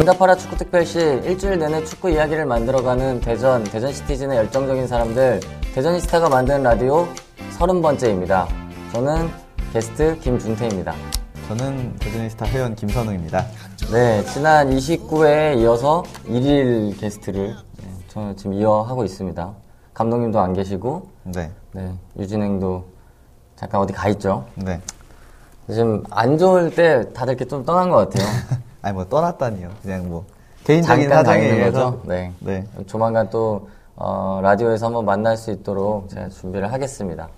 응답하라 축구 특별시 일주일 내내 축구 이야기를 만들어가는 대전, 대전 시티즌의 열정적인 사람들, 대전이스타가 만드는 라디오 30번째입니다. 저는 게스트 김준태입니다. 저는 대전이스타 회원 김선웅입니다. 네, 지난 29회에 이어서 1일 게스트를 네, 저는 지금 이어하고 있습니다. 감독님도 안 계시고, 네. 네, 유진행도 잠깐 어디 가 있죠. 네. 지금 안 좋을 때 다들 이렇게 좀 떠난 것 같아요. 아니 뭐 떠났다니요. 그냥 뭐 개인적인 사정에 의해서 거죠. 네. 네. 조만간 또 어, 라디오에서 한번 만날 수 있도록 제가 준비를 하겠습니다.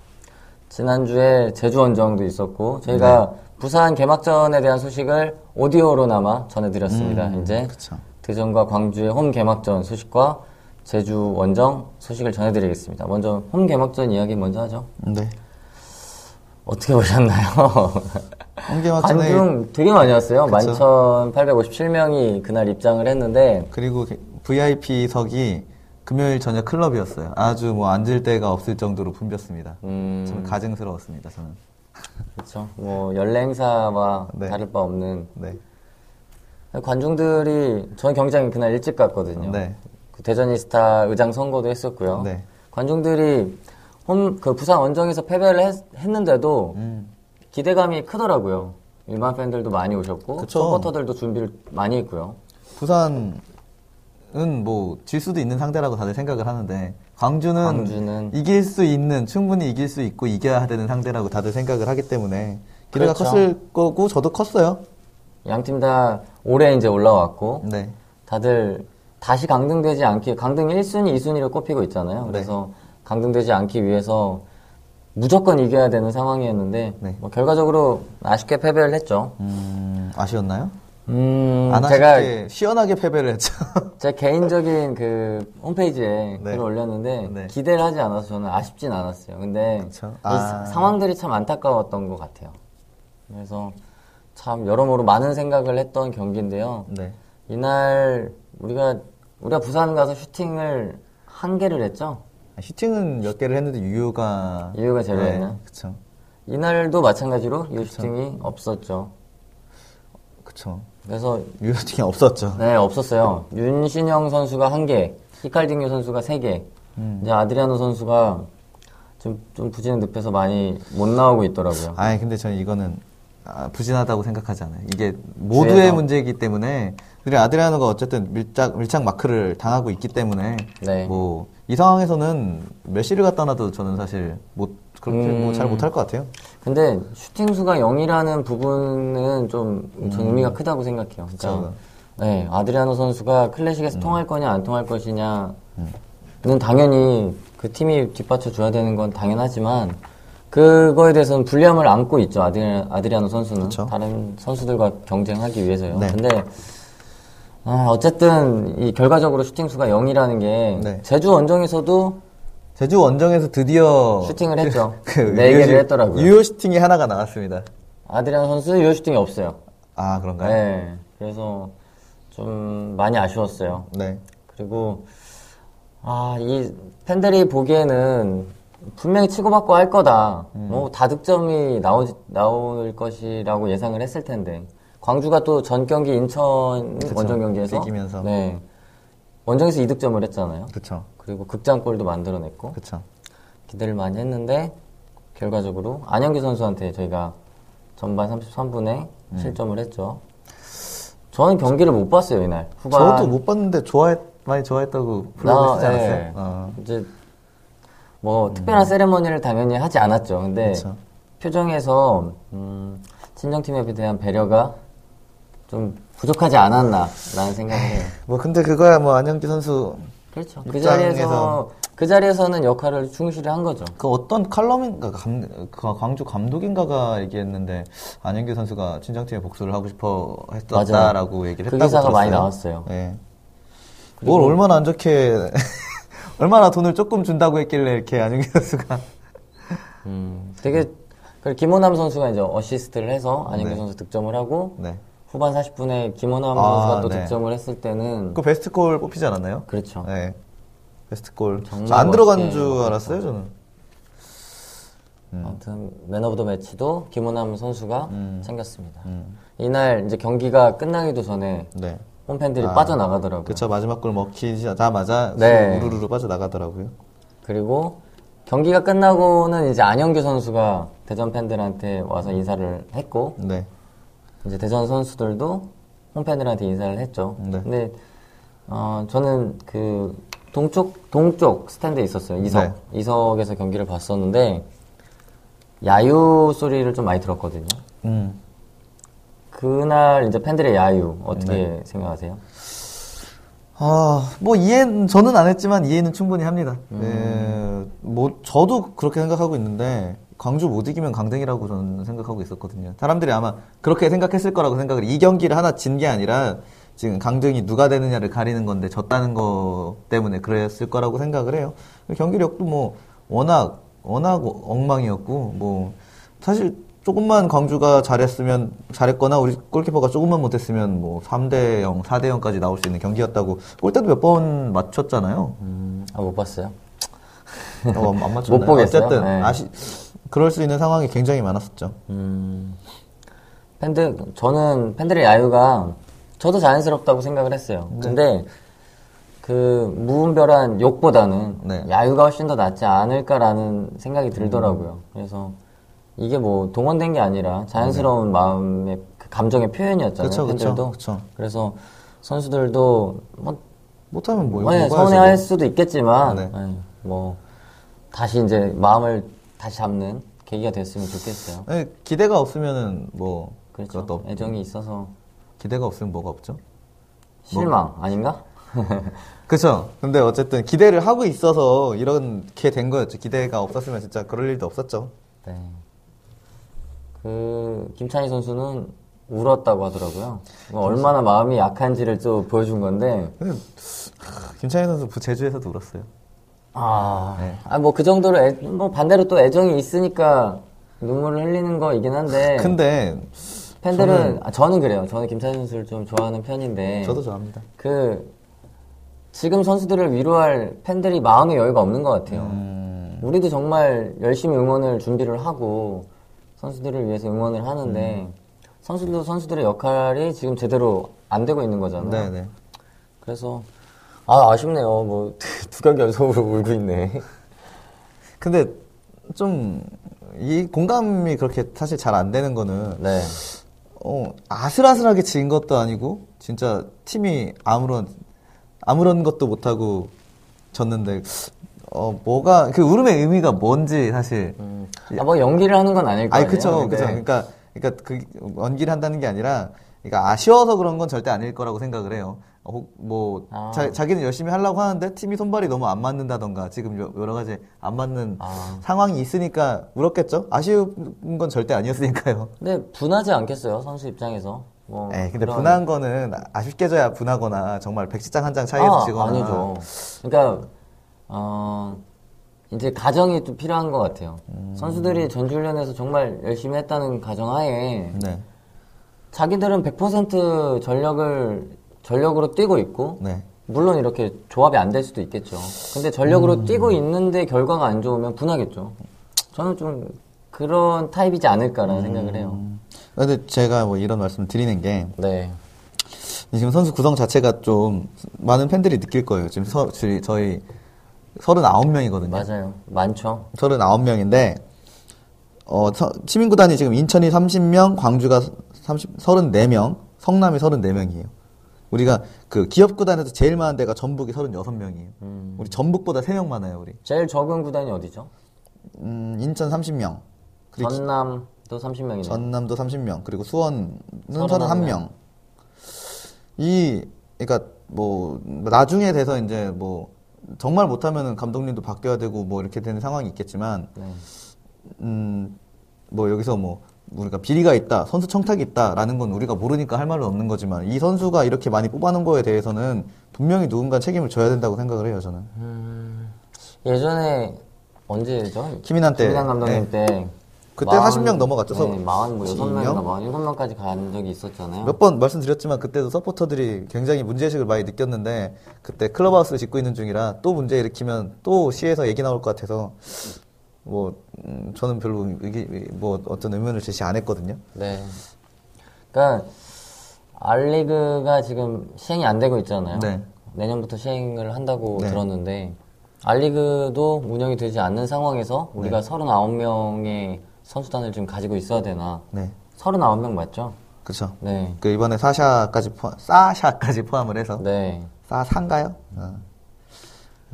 지난주에 제주 원정도 있었고 저희가 네. 부산 개막전에 대한 소식을 오디오로나마 전해드렸습니다. 음, 이제 그쵸. 대전과 광주의 홈 개막전 소식과 제주 원정 소식을 전해드리겠습니다. 먼저 홈 개막전 이야기 먼저 하죠. 네. 어떻게 보셨나요? 관중 되게 많이 왔어요. 그쵸. 11,857명이 그날 입장을 했는데 그리고 VIP석이 금요일 저녁 클럽이었어요. 아주 뭐 앉을 데가 없을 정도로 붐볐습니다. 음, 좀 가증스러웠습니다. 저는. 그렇죠. 뭐 연례 행사와 네. 다를 바 없는 네. 관중들이 저는 경기장 그날 일찍 갔거든요. 네. 그 대전이스타 의장 선거도 했었고요. 네. 관중들이 홈 그 부산 원정에서 패배를 했, 는데도 음. 기대감이 크더라고요. 일반 팬들도 많이 오셨고 그쵸. 서포터들도 준비를 많이 했고요. 부산은 뭐 질 수도 있는 상대라고 다들 생각을 하는데 광주는, 광주는 이길 수 있는 충분히 이길 수 있고 이겨야 되는 상대라고 다들 생각을 하기 때문에 기대가 그렇죠. 컸을 거고 저도 컸어요. 양 팀 다 올해 이제 올라왔고 네. 다들 다시 강등되지 않기 강등 1순위, 2순위로 꼽히고 있잖아요. 네. 그래서 강등되지 않기 위해서 무조건 이겨야 되는 상황이었는데 네. 뭐 결과적으로 아쉽게 패배를 했죠. 음, 아쉬웠나요? 음, 안 제가 시원하게 패배를 했죠. 제 개인적인 그 홈페이지에 네. 글을 올렸는데 네. 기대를 하지 않아서 저는 아쉽진 않았어요. 근데 아. 사- 상황들이 참 안타까웠던 것 같아요. 그래서 참 여러모로 많은 생각을 했던 경기인데요. 네. 이날 우리가 우리가 부산 가서 슈팅을 한 개를 했죠. 슈팅은 몇 개를 했는데 유효가 유효가 제로였나요? 그쵸. 이날도 마찬가지로 유 슈팅이 없었죠. 그쵸. 그래서 유효 슈팅이 없었죠. 네 없었어요. 윤신영 선수가 한 개, 히칼딩요 선수가 세 개, 음. 이제 아드리아노 선수가 좀, 좀 부진은 늪에서 많이 못 나오고 있더라고요. 아니 근데 저는 이거는 아, 부진하다고 생각하지 않아요. 이게 모두의 주에서. 문제이기 때문에 그리고 아드리아노가 어쨌든 밀착 밀착 마크를 당하고 있기 때문에 네. 뭐 이 상황에서는 메시를 갖다 놔도 저는 사실 못 그렇게 음. 뭐잘 못할 것 같아요. 근데 슈팅 수가 0이라는 부분은 좀, 전 의미가 크다고 생각해요. 그러니까 음. 네, 아드리아노 선수가 클래식에서 음. 통할 거냐 안 통할 것이냐는 당연히 그 팀이 뒷받쳐 줘야 되는 건 당연하지만 그거에 대해서는 불리함을 안고 있죠. 아드리, 아드리아노 선수는 그쵸. 다른 선수들과 경쟁하기 위해서요. 네. 근데 아, 어쨌든 이 결과적으로 슈팅 수가 0이라는 게 네. 제주 원정에서도 제주 원정에서 드디어 슈팅을 했죠. 그네 개를 슈- 했더라고요. 유효 슈팅이 하나가 나왔습니다. 아드리아노 선수 유효 슈팅이 없어요. 아 그런가요? 네. 그래서 좀 많이 아쉬웠어요. 네. 그리고 아, 이 팬들이 보기에는 분명히 치고받고 할 거다. 음. 뭐 다득점이 나오, 나올 것이라고 예상을 했을 텐데. 광주가 또 전 경기 인천 그쵸. 원정 경기에서 이기면서. 네. 원정에서 이득점을 했잖아요. 그쵸. 그리고 극장골도 만들어냈고 그쵸. 기대를 많이 했는데 결과적으로 안영기 선수한테 저희가 전반 33분에 음. 실점을 했죠. 저는 경기를 못 봤어요 이날. 후반 저도 못 봤는데 좋아했 많이 좋아했다고 나, 블로그에 쓰지 않았어요? 예. 어. 이제 뭐 특별한 세레머니를 당연히 하지 않았죠. 근데 그쵸. 표정에서 음, 친정팀에 대한 배려가 좀 부족하지 않았나라는 생각을 해요. 뭐 근데 그거야 뭐 안영기 선수 그렇죠. 그 입장에서- 자리에서 그 자리에서는 역할을 충실히 한 거죠. 그 어떤 칼럼인가 감, 그 광주 감독인가가 얘기했는데 안영규 선수가 친정팀에 복수를 하고 싶어 했었다라고 얘기를 그 했다고 기사가 들었어요. 많이 나왔어요. 네. 뭘 얼마나 안 좋게 얼마나 돈을 조금 준다고 했길래 이렇게 안영규 선수가 음, 되게 그 김호남 선수가 이제 어시스트를 해서 안영규 네. 선수 득점을 하고 네. 후반 40분에 김호남 아, 선수가 또 네. 득점을 했을 때는 그 베스트 골 뽑히지 않았나요? 그렇죠. 네. 베스트 골. 안 들어간 줄. 알았어요, 저는. 아무튼 man of the match도 김호남 선수가 음. 챙겼습니다. 음. 이날 이제 경기가 끝나기도 전에 네. 홈팬들이 아, 빠져나가더라고요. 그쵸 마지막 골 먹히자마자 네. 우르르 빠져나가더라고요. 그리고 경기가 끝나고는 이제 안영규 선수가 대전 팬들한테 와서 인사를 했고 네. 이제 대전 선수들도 홈팬들한테 인사를 했죠. 네. 근데 어, 저는 그 동쪽 동쪽 스탠드에 있었어요. 이석 네. 이석에서 경기를 봤었는데 야유 소리를 좀 많이 들었거든요. 음. 그날 이제 팬들의 야유 어떻게 네. 생각하세요? 아, 뭐 이해 저는 안 했지만 이해는 충분히 합니다. 네, 뭐 저도 그렇게 생각하고 있는데 광주 못 이기면 강등이라고 저는 생각하고 있었거든요. 사람들이 아마 그렇게 생각했을 거라고 생각을 이 경기를 하나 진 게 아니라 지금 강등이 누가 되느냐를 가리는 건데 졌다는 거 때문에 그랬을 거라고 생각을 해요. 경기력도 뭐 워낙 워낙 엉망이었고 뭐 사실 조금만 광주가 잘했으면 잘했거나 우리 골키퍼가 조금만 못했으면 뭐 3대 0, 4대 0까지 나올 수 있는 경기였다고 골대도 몇 번 맞췄잖아요. 음, 아, 못 봤어요. 어, 안 맞췄나요? 못 보겠어요? 어쨌든 네. 아시 그럴 수 있는 상황이 굉장히 많았었죠. 음, 팬들, 저는 팬들의 야유가 저도 자연스럽다고 생각을 했어요. 네. 근데 그 무분별한 욕보다는 네. 야유가 훨씬 더 낫지 않을까라는 생각이 들더라고요. 그래서 이게 뭐 동원된 게 아니라 자연스러운 마음의 그 감정의 표현이었잖아요. 네. 그쵸, 팬들도. 그쵸. 래서 선수들도 뭐 못하면 뭐 네, 서운해할 수도 있겠지만 네. 네, 뭐 다시 이제 마음을 다시 잡는 계기가 됐으면 좋겠어요. 네, 기대가 없으면은 뭐 그렇죠. 없- 애정이 있어서 기대가 없으면 뭐가 없죠? 실망 아닌가? 그쵸. 근데 어쨌든 기대를 하고 있어서 이렇게 된 거였죠. 기대가 없었으면 진짜 그럴 일도 없었죠. 네. 그 김찬희 선수는 울었다고 하더라고요. 뭐 얼마나 마음이 약한지를 좀 보여준 건데 하, 김찬희 선수 부- 제주에서도 울었어요. 아, 네. 아, 뭐 그 정도로 애, 뭐 반대로 또 애정이 있으니까 눈물을 흘리는 거이긴 한데 근데 팬들은 아, 저는 그래요. 저는 김찬희 선수를 좀 좋아하는 편인데 저도 좋아합니다. 그 지금 선수들을 위로할 팬들이 마음의 여유가 없는 것 같아요. 음, 우리도 정말 열심히 응원을 준비를 하고 선수들을 위해서 응원을 하는데 음. 선수들도 선수들의 역할이 지금 제대로 안 되고 있는 거잖아요. 네네. 그래서 아 아쉽네요. 뭐 두 경기 연속으로 울고 있네. 근데 좀 이 공감이 그렇게 사실 잘 안 되는 거는 네. 어, 아슬아슬하게 진 것도 아니고 진짜 팀이 아무런 아무런 것도 못 하고 졌는데 어 뭐가 그 울음의 의미가 뭔지 사실 음. 아, 뭐 연기를 하는 건 아닐 아니 거예요. 그쵸 그쵸 그러니까 그러니까 그 연기를 한다는 게 아니라 그러니까 아쉬워서 그런 건 절대 아닐 거라고 생각을 해요. 어, 혹뭐 아. 자, 기는 열심히 하려고 하는데 팀이 손발이 너무 안 맞는다던가 지금 여- 여러 가지 안 맞는 아. 상황이 있으니까 울었겠죠. 아쉬운 건 절대 아니었으니까요. 근데 분하지 않겠어요 선수 입장에서. 뭐에 근데 그런- 분한 거는 아쉽게 져야 분하거나 정말 백지장 한 장 차이에서 아, 지거나 아니죠. 그러니까 어 이제 가정이 좀 필요한 것 같아요. 음. 선수들이 전주훈련에서 정말 열심히 했다는 가정하에 네. 자기들은 100% 전력을 전력으로 뛰고 있고 네. 물론 이렇게 조합이 안 될 수도 있겠죠. 근데 전력으로 뛰고 있는데 결과가 안 좋으면 분하겠죠. 저는 좀 그런 타입이지 않을까라는 생각을 해요. 근데 제가 뭐 이런 말씀 드리는 게 네. 지금 선수 구성 자체가 좀 많은 팬들이 느낄 거예요. 지금 서, 저희 39명이거든요. 맞아요. 많죠. 39명인데 어, 서- 시민구단이 지금 인천이 30명, 광주가 30, 34명, 성남이 34명이에요. 우리가 그 기업 구단에서 제일 많은 데가 전북이 36명이에요. 음. 우리 전북보다 3명 많아요, 우리. 제일 적은 구단이 어디죠? 음, 인천 30명. 그리고 전남도 30명이네요. 전남도 30명, 그리고 수원은 31 31명. 이, 그러니까 뭐 나중에 돼서 이제 뭐 정말 못하면은 감독님도 바뀌어야 되고 뭐 이렇게 되는 상황이 있겠지만, 네. 음, 뭐 여기서 뭐 우리가 비리가 있다, 선수 청탁이 있다라는 건 우리가 모르니까 할 말은 없는 거지만 이 선수가 이렇게 많이 뽑아놓은 거에 대해서는 분명히 누군가 책임을 져야 된다고 생각을 해요, 저는. 예전에 언제죠? 김인환 때. 김인환 감독님 때 그때 40명 넘어갔죠. 네, 46명인가 명? 47명까지 간 적이 있었잖아요. 몇 번 말씀드렸지만 그때도 서포터들이 굉장히 문제의식을 많이 느꼈는데 그때 클럽하우스를 짓고 있는 중이라 또 문제 일으키면 또 시에서 얘기 나올 것 같아서 뭐 음, 저는 별로 이게 뭐 어떤 의문을 제시 안 했거든요. 네. 그러니까 알리그가 지금 시행이 안 되고 있잖아요. 네. 내년부터 시행을 한다고 네. 들었는데 알리그도 운영이 되지 않는 상황에서 우리가 네. 39명의 선수단을 지금 가지고 있어야 되나? 네. 39명 맞죠? 그쵸. 네. 그 이번에 사샤까지 포함, 사샤까지 포함을 해서 네. 사산가요? 어.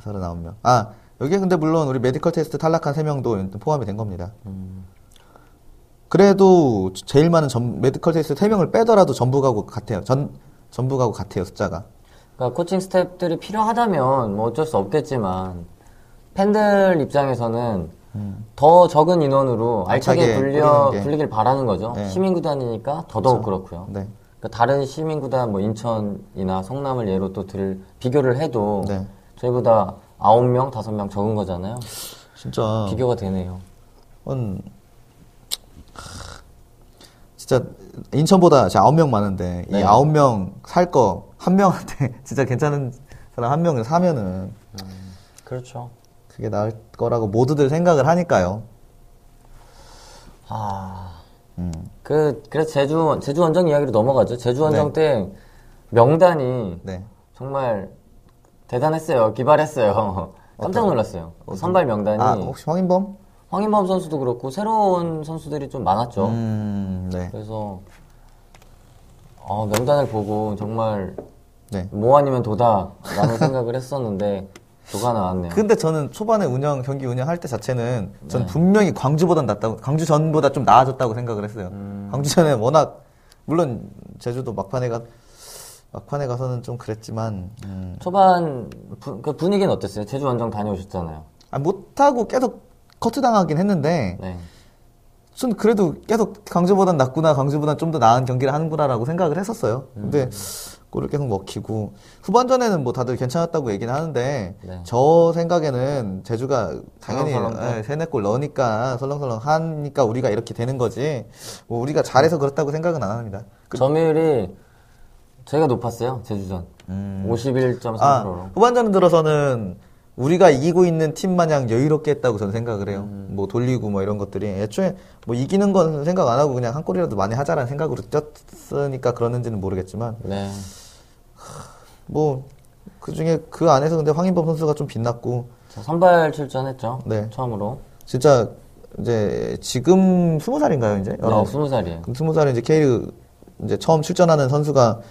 39명. 아, 여기에 근데 물론 우리 medical test 탈락한 3명도 포함이 된 겁니다. 그래도 제일 많은 전, medical test 3명을 빼더라도 전북하고 같아요. 전, 전북하고 같아요, 숫자가. 그러니까 코칭 스태프들이 필요하다면 뭐 어쩔 수 없겠지만 팬들 입장에서는 더 적은 인원으로 알차게 불려. 불리길 바라는 거죠. 네. 시민구단이니까 더더욱 그렇고요 네. 그러니까 다른 시민구단 뭐 인천이나 성남을 예로 또 들, 비교를 해도 네. 저희보다 9명, 5명 적은 거잖아요. 진짜. 비교가 되네요. 한, 진짜, 인천보다 진짜 9명 많은데, 네. 이 9명 살 거, 한 명한테 진짜 괜찮은 사람 한 명을 사면은, 그렇죠. 그게 나을 거라고 모두들 생각을 하니까요. 아, 음. 그, 그래서 제주, 제주 원정 이야기로 넘어가죠. 제주 원정 네. 때 명단이 네. 정말 대단했어요. 기발했어요. 깜짝 놀랐어요. 선발 명단이 아, 혹시 황인범? 황인범 선수도 그렇고 새로운 선수들이 좀 많았죠. 음, 네. 그래서 어, 명단을 보고 정말 네. 뭐 아니면 도다라는 생각을 했었는데 도가 나왔네요. 근데 저는 초반에 운영, 경기 운영할 때 자체는 전 네. 분명히 광주보단 낫다고, 광주 전보다 좀 나아졌다고 생각을 했어요. 음. 광주 전에 워낙, 물론 제주도 막판에 가, 막판에 가서는 좀 그랬지만, 음, 초반 부, 그 분위기는 어땠어요? 제주 원정 다녀오셨잖아요. 아, 못하고 계속 커트 당하긴 했는데, 네. 전 그래도 계속 광주보단 낫구나, 광주보단 좀 더 나은 경기를 하는구나라고 생각을 했었어요. 근데 음. 골을 계속 먹히고 후반전에는 뭐 다들 괜찮았다고 얘기는 하는데 네. 저 생각에는 제주가 당연히 설렁설렁 예, 세네 골 넣으니까 설렁설렁 하니까 우리가 이렇게 되는 거지. 뭐 우리가 잘해서 그렇다고 생각은 안 합니다. 그- 점유율이 저희가 높았어요. 제주전. 51.3%로. 음. 아, 후반전 들어서는 우리가 이기고 있는 팀 마냥 여유롭게 했다고 저는 생각을 해요. 음. 뭐 돌리고 뭐 이런 것들이 애초에 뭐 이기는 건 생각 안 하고 그냥 한 골이라도 많이 하자라는 생각으로 뛰었으니까 그러는지는 모르겠지만 네. 뭐 그 중에 그 안에서 근데 황인범 선수가 좀 빛났고 자, 선발 출전했죠. 네. 처음으로. 진짜 이제 지금 스무 살인가요 이제? 네. 20살이에요. 그럼 스무 살에 이제 K리그 이제 처음 출전하는 선수가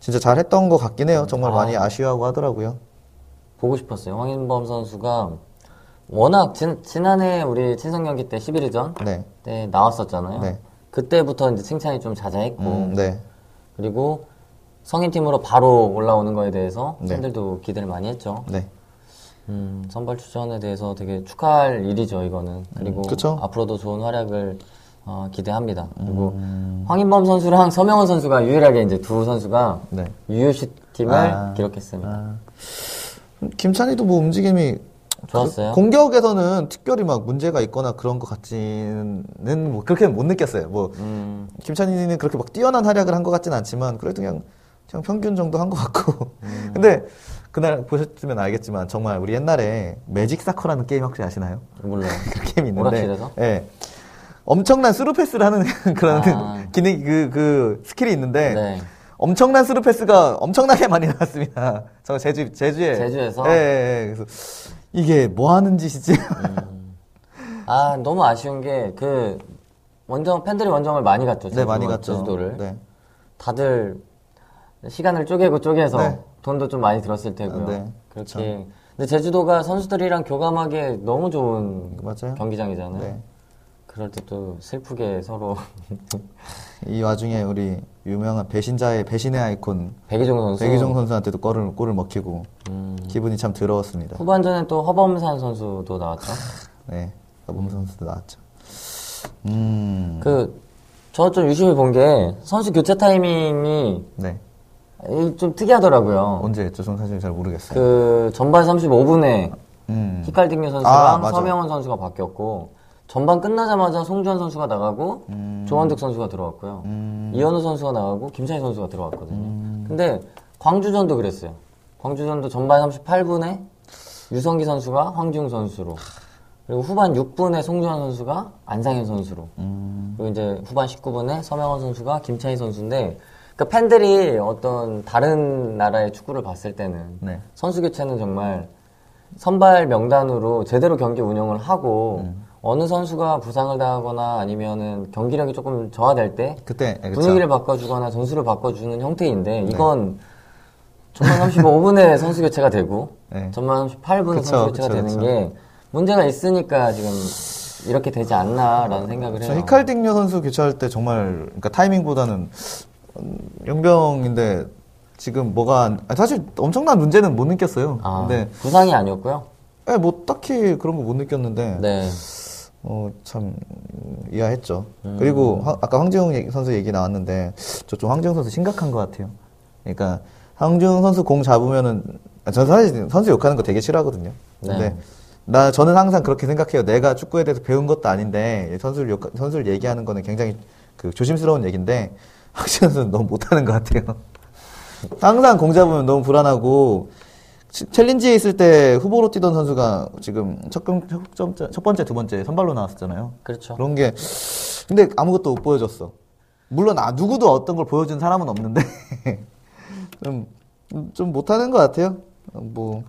진짜 잘했던 것 같긴 해요. 정말 아. 많이 아쉬워하고 하더라고요. 보고 싶었어요. 황인범 선수가 워낙 진, 지난해 우리 친선 경기 때 11위전 네. 때 나왔었잖아요. 네. 그때부터 이제 칭찬이 좀 자자했고 음, 네. 그리고 성인팀으로 바로 올라오는 거에 대해서 네. 팬들도 기대를 많이 했죠. 네. 음, 선발 출전에 대해서 되게 축하할 일이죠, 이거는. 그리고 음, 그쵸? 앞으로도 좋은 활약을 어, 기대합니다. 그리고 음. 황인범 선수랑 서명원 선수가 유일하게 이제 두 선수가 네. 유효시 팀을 아. 기록했습니다. 아. 김찬희도 뭐 움직임이 좋았어요. 그 공격에서는 특별히 막 문제가 있거나 그런 것 같지는 뭐 그렇게 못 느꼈어요. 뭐 음, 김찬희는 그렇게 막 뛰어난 활약을 한 것 같진 않지만 그래도 그냥 그냥 평균 정도 한 것 같고. 근데 그날 보셨으면 알겠지만 정말 우리 옛날에 매직 사커라는 게임 혹시 아시나요? 몰라요. 그 게임이 있는데, 오락실에서? 예. 엄청난 스루 패스를 하는 그런 아. 기능 그 그 스킬이 있는데 네. 엄청난 스루 패스가 엄청나게 많이 나왔습니다. 저 제주 제주에 제주에서? 예, 예, 예. 그래서 이게 뭐 하는 짓이지? 아, 너무 아쉬운 게 그 원정 팬들이 원정을 많이 갔죠. 네, 많이 갔죠. 제주도를. 네. 다들 시간을 쪼개고 쪼개서 네. 돈도 좀 많이 들었을 테고요. 아, 네. 그렇게. 근데 제주도가 선수들이랑 교감하기에 너무 좋은 맞아요. 경기장이잖아요. 네. 그럴 때 또 슬프게 서로 이 와중에 우리 유명한 배신자의 배신의 아이콘 백이종 선수 백이종 선수한테도 골을 골을 먹히고 음, 기분이 참 더러웠습니다. 후반전에 또 허범산 선수도 나왔죠. 네, 범 선수도 나왔죠. 음, 그저좀 유심히 본 게 선수 교체 타이밍이 네. 이좀 특이하더라고요. 언제 했죠? 저는 사실 잘 모르겠어요. 그 전반 35분에 음, 히칼딩요 아, 선수랑 맞아. 서명원 선수가 바뀌었고 전반 끝나자마자 송주환 선수가 나가고 조원득 선수가 들어왔고요. 음. 이현우 선수가 나가고 김찬희 선수가 들어왔거든요. 음. 근데 광주전도 그랬어요. 광주전도 전반 38분에 유성기 선수가 황중 선수로 그리고 후반 6분에 송주환 선수가 안상현 선수로 음, 그리고 이제 후반 19분에 서명원 선수가 김찬희 선수인데 그러니까 팬들이 어떤 다른 나라의 축구를 봤을 때는 네. 선수 교체는 정말 선발 명단으로 제대로 경기 운영을 하고 음. 어느 선수가 부상을 당하거나 아니면은 경기력이 조금 저하될 때 그때 예, 그쵸. 분위기를 바꿔주거나 전술을 바꿔주는 형태인데 이건 전반 35분에 선수 교체가 되고 네. 전반 38분에 그쵸, 선수 교체가 그쵸, 되는. 게 문제가 있으니까 지금 이렇게 되지 않나라는 생각을 저 해요. 히칼딩요 선수 교체할 때 정말 그러니까 타이밍보다는 음, 용병인데 지금 뭐가 안- 아니, 사실 엄청난 문제는 못 느꼈어요. 아, 근데 부상이 아니었고요. 예, 뭐 딱히 그런 거 못 느꼈는데 네. 어, 참 음, 이해했죠. 음. 그리고 화- 아까 얘기- 선수 얘기 나왔는데 저 좀 황재웅 선수 심각한 것 같아요. 그러니까 황재웅 선수 공 잡으면은 아, 전 사실 선수 욕하는 거 되게 싫어하거든요. 근데 네. 나 저는 항상 그렇게 생각해요. 내가 축구에 대해서 배운 것도 아닌데 선수를 욕 선수를 얘기하는 거는 굉장히 그 조심스러운 얘기인데 황재웅 선수는 너무 못하는 것 같아요. 항상 공 잡으면 너무 불안하고 치- 챌린지에 있을 때 후보로 뛰던 선수가 지금 첫, 번째, 두 번째 선발로 나왔었잖아요. 그렇죠. 그런 게 근데 아무것도 못 보여줬어. 물론 아 누구도 어떤 걸 보여준 사람은 없는데 좀, 좀 못하는 것 같아요. 어, 뭐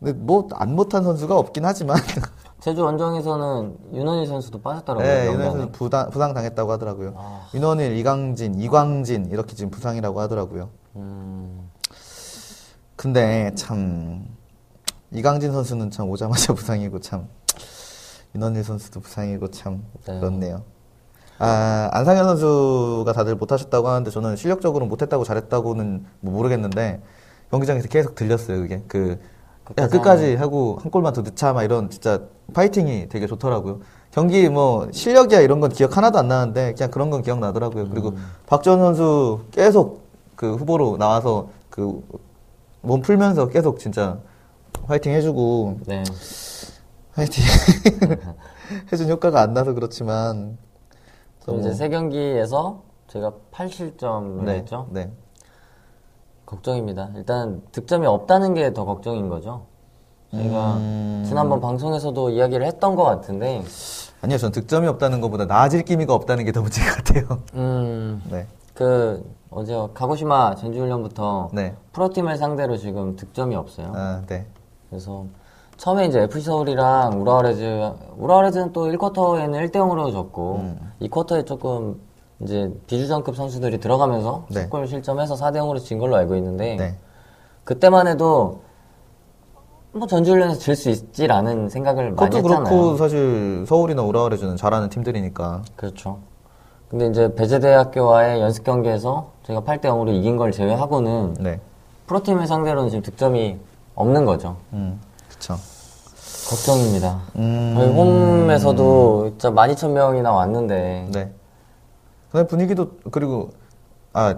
근데 뭐 안 못한 선수가 없긴 하지만 제주 원정에서는 윤원희 선수도 빠졌더라고요. 네, 명단에. 이번에는 부상 부상 당했다고 하더라고요. 아. 윤원일, 이강진, 이광진 이렇게 지금 부상이라고 하더라고요. 음, 근데 참 이강진 선수는 참 오자마자 부상이고 참 윤원일 선수도 부상이고 참 네. 그렇네요. 아 안상현 선수가 다들 못하셨다고 하는데 저는 실력적으로 못했다고 잘했다고는 뭐 모르겠는데 경기장에서 계속 들렸어요 그게 그 야, 끝까지 하고 한 골만 더 넣자 막 이런 진짜 파이팅이 되게 좋더라고요. 경기 뭐 실력이야 이런 건 기억 하나도 안 나는데 그냥 그런 건 기억 나더라고요. 그리고 음. 박지원 선수 계속 그 후보로 나와서 그 몸 풀면서 계속 진짜 화이팅 해주고 네. 화이팅 해준 효과가 안 나서 그렇지만 그럼 이제 세 경기에서 제가 8실점을 네, 했죠. 네. 걱정입니다. 일단 득점이 없다는 게 더 걱정인 거죠. 저희가 음. 지난번 방송에서도 이야기를 했던 것 같은데, 아니요, 전 득점이 없다는 것보다 나아질 기미가 없다는 게 더 문제 같아요. 음, 네, 그 어제 가고시마 전주훈련부터 네, 프로팀을 상대로 지금 득점이 없어요. 아, 네, 그래서 처음에 이제 FC 서울이랑 우라와레즈, 우라와레즈는 또 1쿼터에는 1대0으로 졌고, 음. 2쿼터에 조금 이제 비주전급 선수들이 들어가면서 네. 10골 실점해서 4대0으로 진 걸로 알고 있는데, 네. 그때만 해도 뭐 전주훈련에서 질 수 있지 라는 생각을 많이 그것도 했잖아요. 그렇고 사실 서울이나 우라와레즈는 잘하는 팀들이니까. 그렇죠. 근데 이제 배재대학교와의 연습 경기에서 저희가 8대 0으로 이긴 걸 제외하고는 네, 프로팀을 상대로는 지금 득점이 없는 거죠. 음, 그쵸. 걱정입니다. 음. 저희 홈에서도 진짜 12,000명이나 왔는데 네. 근데 분위기도 그리고 아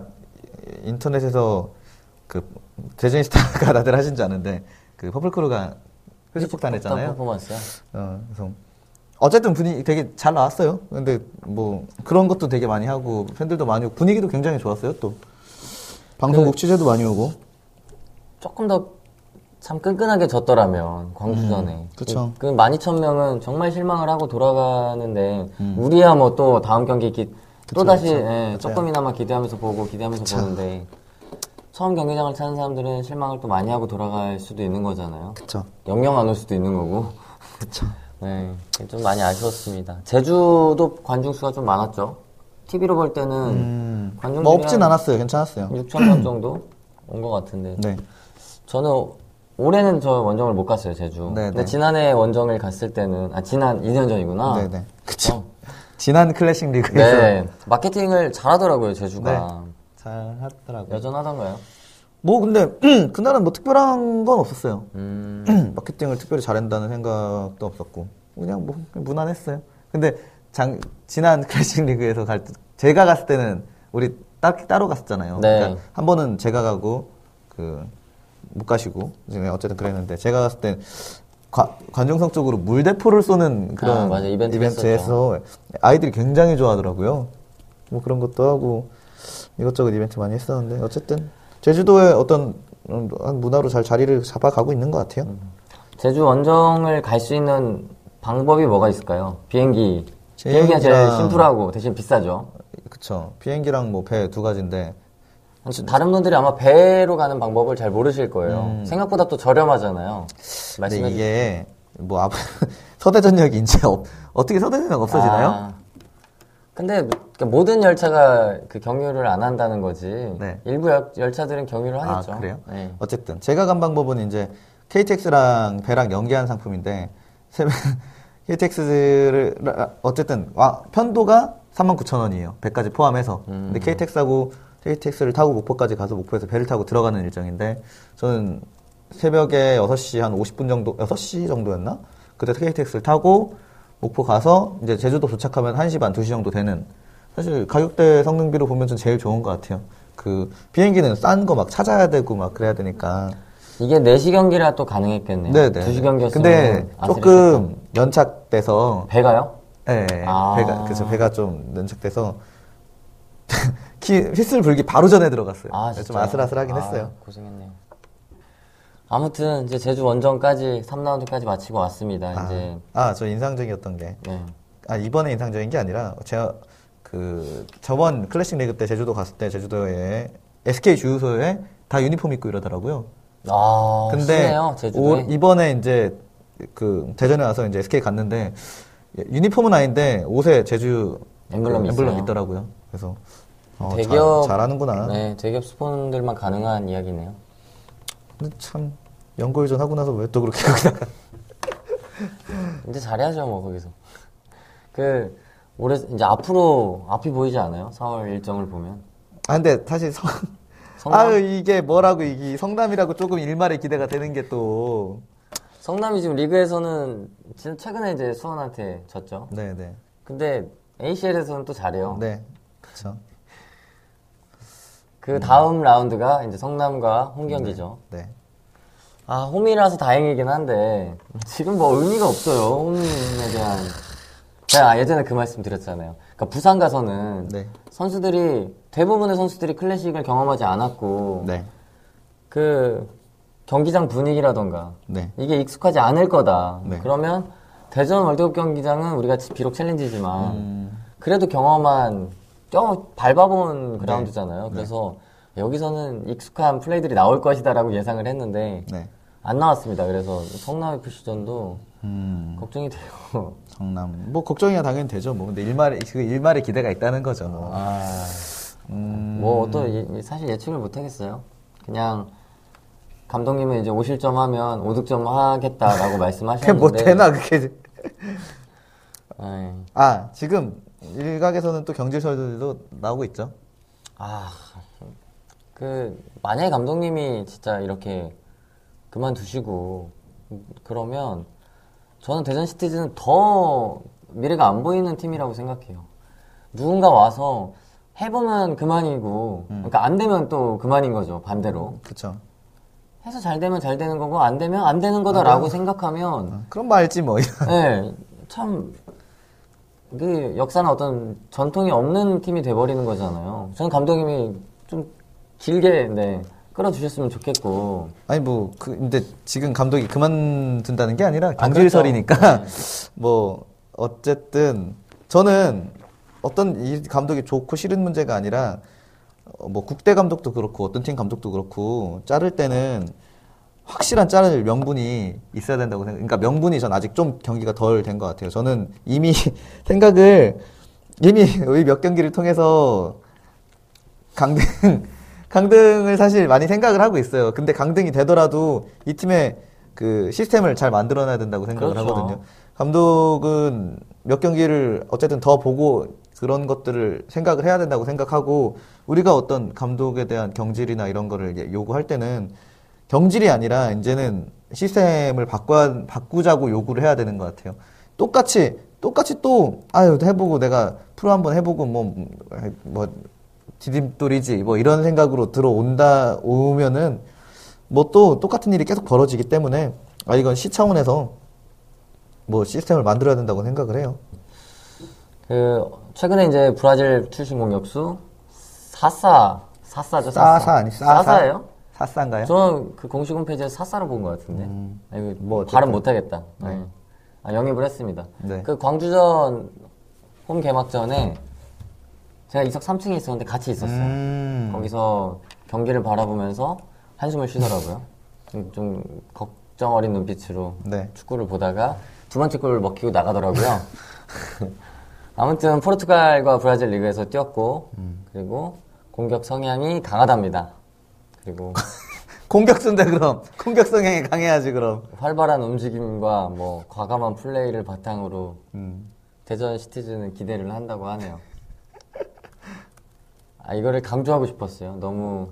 인터넷에서 그 대전 스타가 다들 아신지 아는데 그 퍼플크루가 휴지폭탄 했잖아요. 퍼포먼스요. 어, 그래서 어쨌든 분위기 되게 잘 나왔어요. 근데 뭐 그런 것도 되게 많이 하고 팬들도 많이 오고 분위기도 굉장히 좋았어요. 또 방송국 그 취재도 많이 오고. 조금 더 참 끈끈하게 졌더라면 광주전에 음, 그쵸. 그 12,000명은 정말 실망을 하고 돌아가는데 음. 우리야 뭐 또 다음 경기 기, 또 다시. 예. 조금이나마 기대하면서 보고 기대하면서 그쵸. 보는데 처음 경기장을 찾는 사람들은 실망을 또 많이 하고 돌아갈 수도 있는 거잖아요. 그쵸. 영영 안 올 수도 있는 거고. 그쵸. 네, 좀 많이 아쉬웠습니다. 제주도 관중 수가 좀 많았죠. TV로 볼 때는 음, 관중들이 뭐 없진 한 않았어요. 괜찮았어요. 6천 명 정도 온 것 같은데. 네. 저는 올해는 저 원정을 못 갔어요, 제주. 네, 근데 네. 지난해 원정을 갔을 때는, 아, 지난 2년 전이구나. 네네. 그쵸. 어, 지난 클래식 리그에서 네. 마케팅을 잘하더라고요, 제주가. 잘 하더라고요. 여전하던가요? 뭐 근데 그날은 뭐 특별한 건 없었어요. 음, 마케팅을 특별히 잘한다는 생각도 없었고 그냥 뭐 무난했어요. 근데 장, 지난 클래식 리그에서 갈 때, 제가 갔을 때는 우리 딱 따로 갔었잖아요. 네. 그러니까 한 번은 제가 가고 그 못 가시고 어쨌든 그랬는데 제가 갔을 때 관- 관중석 쪽으로 물대포를 쏘는 그런 아, 맞아. 이벤트 이벤트 에서 아이들이 굉장히 좋아하더라고요. 뭐 그런 것도 하고 이것저것 이벤트 많이 했었는데 어쨌든 제주도의 어떤 음, 한 문화로 잘 자리를 잡아가고 있는 것 같아요. 제주 원정을 갈 수 있는 방법이 뭐가 있을까요? 비행기. 비행기가 제일 심플하고 대신 비싸죠. 그쵸. 비행기랑 뭐 배 두 가지인데 다른 분들이 아마 배로 가는 방법을 잘 모르실 거예요. 음. 생각보다 또 저렴하잖아요. 근데. 이게 뭐 앞, 서대전역이 이제 없, 어떻게 서대전역 없어지나요? 아, 근데 그러니까 모든 열차가 그 경유를 안 한다는 거지. 네. 일부 열, 열차들은 경유를 아, 하겠죠. 그래요? 네. 어쨌든 제가 간 방법은 이제 KTX랑 배랑 연계한 상품인데 세- KTX를 어쨌든 와, 편도가 39,000원이에요. 배까지 포함해서. 음. 근데 KTX하고 KTX를 타고 목포까지 가서 목포에서 배를 타고 들어가는 일정인데 저는 새벽에 6시 한 50분 정도 6시 정도였나? 그때 KTX를 타고 목포 가서 이제 제주도 도착하면 1시 반 2시 정도 되는 사실 가격대 성능비로 보면 전 제일 좋은 것 같아요. 그 비행기는 싼 거 막 찾아야 되고 막 그래야 되니까. 이게 4시 경기라 또 가능했겠네요. 네네. 2시 경기였으면 근데. 조금 연착돼서 배가요? 예, 아. 배가 그래서 배가 좀 연착돼서 키 휘슬 불기 바로 전에 들어갔어요. 아, 좀? 아슬아슬하긴 아, 했어요. 고생했네요. 아무튼 이제 제주 원정까지 3라운드까지 마치고 왔습니다. 이제 아, 저 인상적이었던 게 네. 아, 이번에 인상적인 게 아니라 제가 그 저번 클래식 리그 때 제주도 갔을 때 제주도에 SK 주유소에 다 유니폼 입고 이러더라고요. 아, 근데 올- 이번에 이제 그 대전에 와서 이제 SK 갔는데 유니폼은 아닌데 옷에 제주 엠블럼이 그 엠블럼. 있더라고요. 그래서 어, 대기업 잘, 잘하는구나. 네, 대기업 스폰들만 가능한 이야기네요. 참 연고유전 하고 나서 왜 또 그렇게 거기다가 이제 잘해야죠, 뭐 거기서. 그 올해 이제 앞으로 앞이 보이지 않아요? 4월 일정을 보면. 아 근데 사실 성 성남? 아유 이게 뭐라고 이게 성남이라고 조금 일말의 기대가 되는 게 또 성남이 지금 리그에서는 진짜 최근에 이제 수원한테 졌죠. 네네 근데 ACL에서는 또 잘해요. 네 그렇죠 그 다음 라운드가 이제 성남과 홈 경기죠. 네 아, 홈이라서 다행이긴 한데, 지금 뭐 의미가 없어요. 홈에 대한. 제가 예전에 그 말씀 드렸잖아요. 그러니까 부산 가서는 네. 선수들이, 대부분의 선수들이 클래식을 경험하지 않았고, 네. 그 경기장 분위기라던가, 네. 이게 익숙하지 않을 거다. 네. 그러면 대전 월드컵 경기장은 우리가 비록 챌린지지만, 음. 그래도 경험한, 껴 밟아본 네. 그라운드잖아요. 그래서 여기서는 익숙한 플레이들이 나올 것이다라고 예상을 했는데, 네. 안 나왔습니다. 그래서 성남 FC전도 음, 걱정이 돼요. 성남 뭐 걱정이야 당연히 되죠 뭐 근데 일말의 그 일말의 기대가 있다는 거죠 뭐. 아, 음, 뭐또 사실 예측을 못 하겠어요. 그냥 감독님은 이제 5실점 하면 5득점 하겠다라고 말씀하셨는데 뭐 되나 그게 에이, 아 지금 일각에서는 또 경질설들도 나오고 있죠 아, 그 만약에 감독님이 진짜 이렇게 그만두시고 그러면 저는 대전 시티즈는 더 미래가 안 보이는 팀이라고 생각해요. 누군가 와서 해보면 그만이고, 그러니까 안 되면 또 그만인 거죠 반대로. 그렇죠 해서 잘 되면 잘 되는 거고 안 되면 안 되는 거다라고 생각하면, 그럼 말지 뭐 예, 참. 그 역사는 어떤 전통이 없는 팀이 돼버리는 거잖아요. 저는 감독님이 좀 길게 네, 끌어주셨으면 좋겠고 아니 뭐 그 근데 지금 감독이 그만둔다는 게 아니라 그렇죠. 경질설이니까 네. 뭐 어쨌든 저는 어떤 이 감독이 좋고 싫은 문제가 아니라 어, 뭐 국대 감독도 그렇고 어떤 팀 감독도 그렇고 자를 때는 확실한 자를 명분이 있어야 된다고 생각. 그러니까 명분이 전 아직 좀 경기가 덜 된 것 같아요. 저는 이미 생각을 이미 이몇 경기를 통해서 강등 강등을 사실 많이 생각을 하고 있어요. 근데 강등이 되더라도 이 팀의 그 시스템을 잘 만들어놔야 된다고 생각을 그렇죠. 하거든요. 감독은 몇 경기를 어쨌든 더 보고 그런 것들을 생각을 해야 된다고 생각하고 우리가 어떤 감독에 대한 경질이나 이런 거를 요구할 때는 경질이 아니라 이제는 시스템을 바꿔 바꾸자고 요구를 해야 되는 것 같아요. 똑같이 똑같이 또 아유 해보고 내가 프로 한번 해보고 뭐 뭐 디딤돌이지 뭐 이런 생각으로 들어온다 오면은 뭐 또 똑같은 일이 계속 벌어지기 때문에 아 이건 시 차원에서 뭐 시스템을 만들어야 된다고 생각을 해요. 그 최근에 이제 브라질 출신 공격수 사사 사사죠 싸사 아니 싸사 사사예요? 사사인가요? 저는 그 공식 홈페이지에서 사사로 본 것 같은데 아, 이거 뭐 어쨌든. 발음 못하겠다. 네. 네. 아, 영입을 했습니다. 네. 그 광주전 홈 개막전에 제가 이석 3층에 있었는데 같이 있었어요. 음. 거기서 경기를 바라보면서 한숨을 쉬더라고요. 좀, 좀 걱정 어린 눈빛으로 네. 축구를 보다가 두 번째 골을 먹히고 나가더라고요. 아무튼 포르투갈과 브라질 리그에서 뛰었고 그리고 공격 성향이 강하답니다. 그리고 공격수인데 그럼 공격 성향이 강해야지 그럼. 활발한 움직임과 뭐 과감한 플레이를 바탕으로 음. 대전 시티즌은 기대를 한다고 하네요. 아 이거를 강조하고 싶었어요. 너무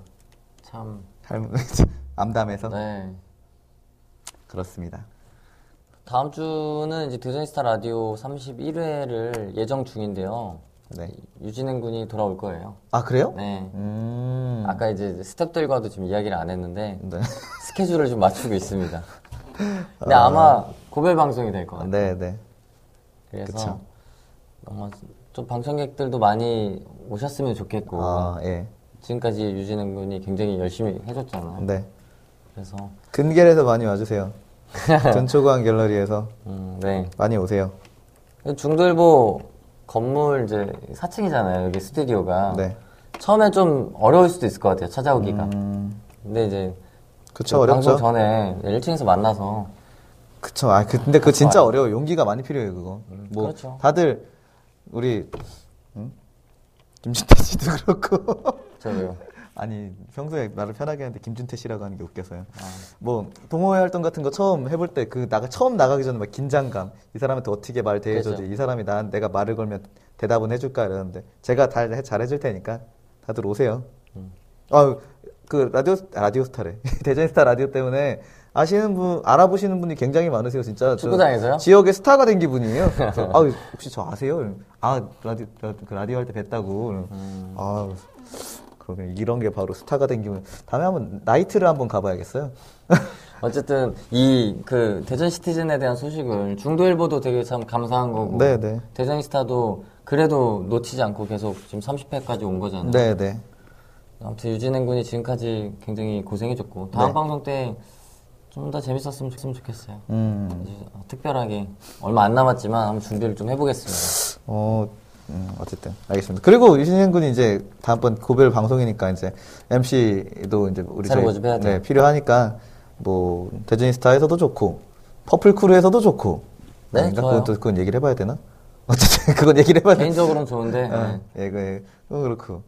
참 잘- 암담해서 네. 그렇습니다. 다음 주는 이제 대전스타 라디오 31회를 예정 중인데요. 네. 유진행 군이 돌아올 거예요. 아 그래요? 네. 음. 아까 이제 스탭들과도 지금 이야기를 안 했는데 네. 스케줄을 좀 맞추고 있습니다. 근데 아 마 고별 방송이 될 것 같아요. 네, 네. 그래서 그쵸. 아마 좀 방청객들도 많이 오셨으면 좋겠고 아, 예. 지금까지 유진행 군이 굉장히 열심히 해줬잖아요. 네. 그래서 근겔에서 많이 와주세요. 전초관 갤러리에서 음, 네. 많이 오세요. 중도일보 건물 이제 4층이잖아요. 여기 스튜디오가. 네. 처음엔 좀 어려울 수도 있을 것 같아요. 찾아오기가. 음, 근데 이제 그쵸, 그 방송. 전에 1층에서 만나서 그쵸. 아, 그, 근데 그거 진짜 어려워. 용기가 많이 필요해요, 그거. 뭐, 그렇죠. 다들, 우리, 응? 김준태 씨도 그렇고. 저요. 아니, 평소에 말을 편하게 하는데 김준태 씨라고 하는 게 웃겨서요. 아. 뭐, 동호회 활동 같은 거 처음 해볼 때 그, 나가, 처음 나가기 전에 막 긴장감. 이 사람한테 어떻게 말 대해줘야지. 그렇죠. 이 사람이 난 내가 말을 걸면 대답은 해줄까 이러는데. 제가 다 해- 잘해줄 테니까 다들 오세요. 음. 아, 그 라디오 아, 라디오 스타래 대전 스타 라디오 때문에 아시는 분 알아보시는 분이 굉장히 많으세요 진짜 저 축구장에서요? 지역의 스타가 된 기분이에요. 그래서, 아 혹시 저 아세요? 아 라디오 라- 그 라디오 할 때 뵀다고. 음. 아 그러게 이런 게 바로 스타가 된 기분. 다음에 한번 나이트를 한번 가봐야겠어요. 어쨌든 이 그 대전 시티즌에 대한 소식을 중도일보도 되게 참 감사한 거고 네, 네. 대전 스타도 그래도 놓치지 않고 계속 지금 30회까지 온 거잖아요. 네, 네. 아무튼 유진행 군이 지금까지 굉장히 고생해줬고 다음 네. 방송 때 좀 더 재밌었으면 좋- 좋겠어요. 음. 이제 특별하게 얼마 안 남았지만 한번 준비를 좀 해보겠습니다. 어, 음, 어쨌든 알겠습니다. 그리고 유신현 군이 이제 다음번 고별 방송이니까 이제 MC도 이제 우리 저희- 모집해야 돼요. 네, 필요하니까 뭐 대전스타에서도 좋고 퍼플 크루에서도 좋고 네, 아닌가? 좋아요. 그것도 그건 얘기를 해봐야 되나? 어쨌든 그건 얘기를 해봐야 되나? 개인적으로는 좋은데 어, 예, 그, 어, 그렇고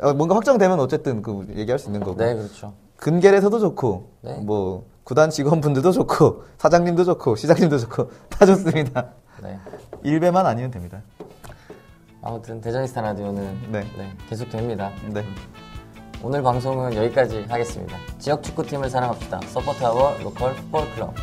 어, 뭔가 확정되면 어쨌든 그 얘기할 수 있는 거고. 네, 그렇죠. 근겔에서도 좋고 네. 뭐 구단 직원분들도 좋고 사장님도 좋고 시장님도 좋고 다 좋습니다. 네. 일베만 아니면 됩니다. 아무튼 대전스타 라디오는 네. 네, 계속됩니다. 네. 오늘 방송은 여기까지 하겠습니다. 지역 축구팀을 사랑합시다. Support your local football club.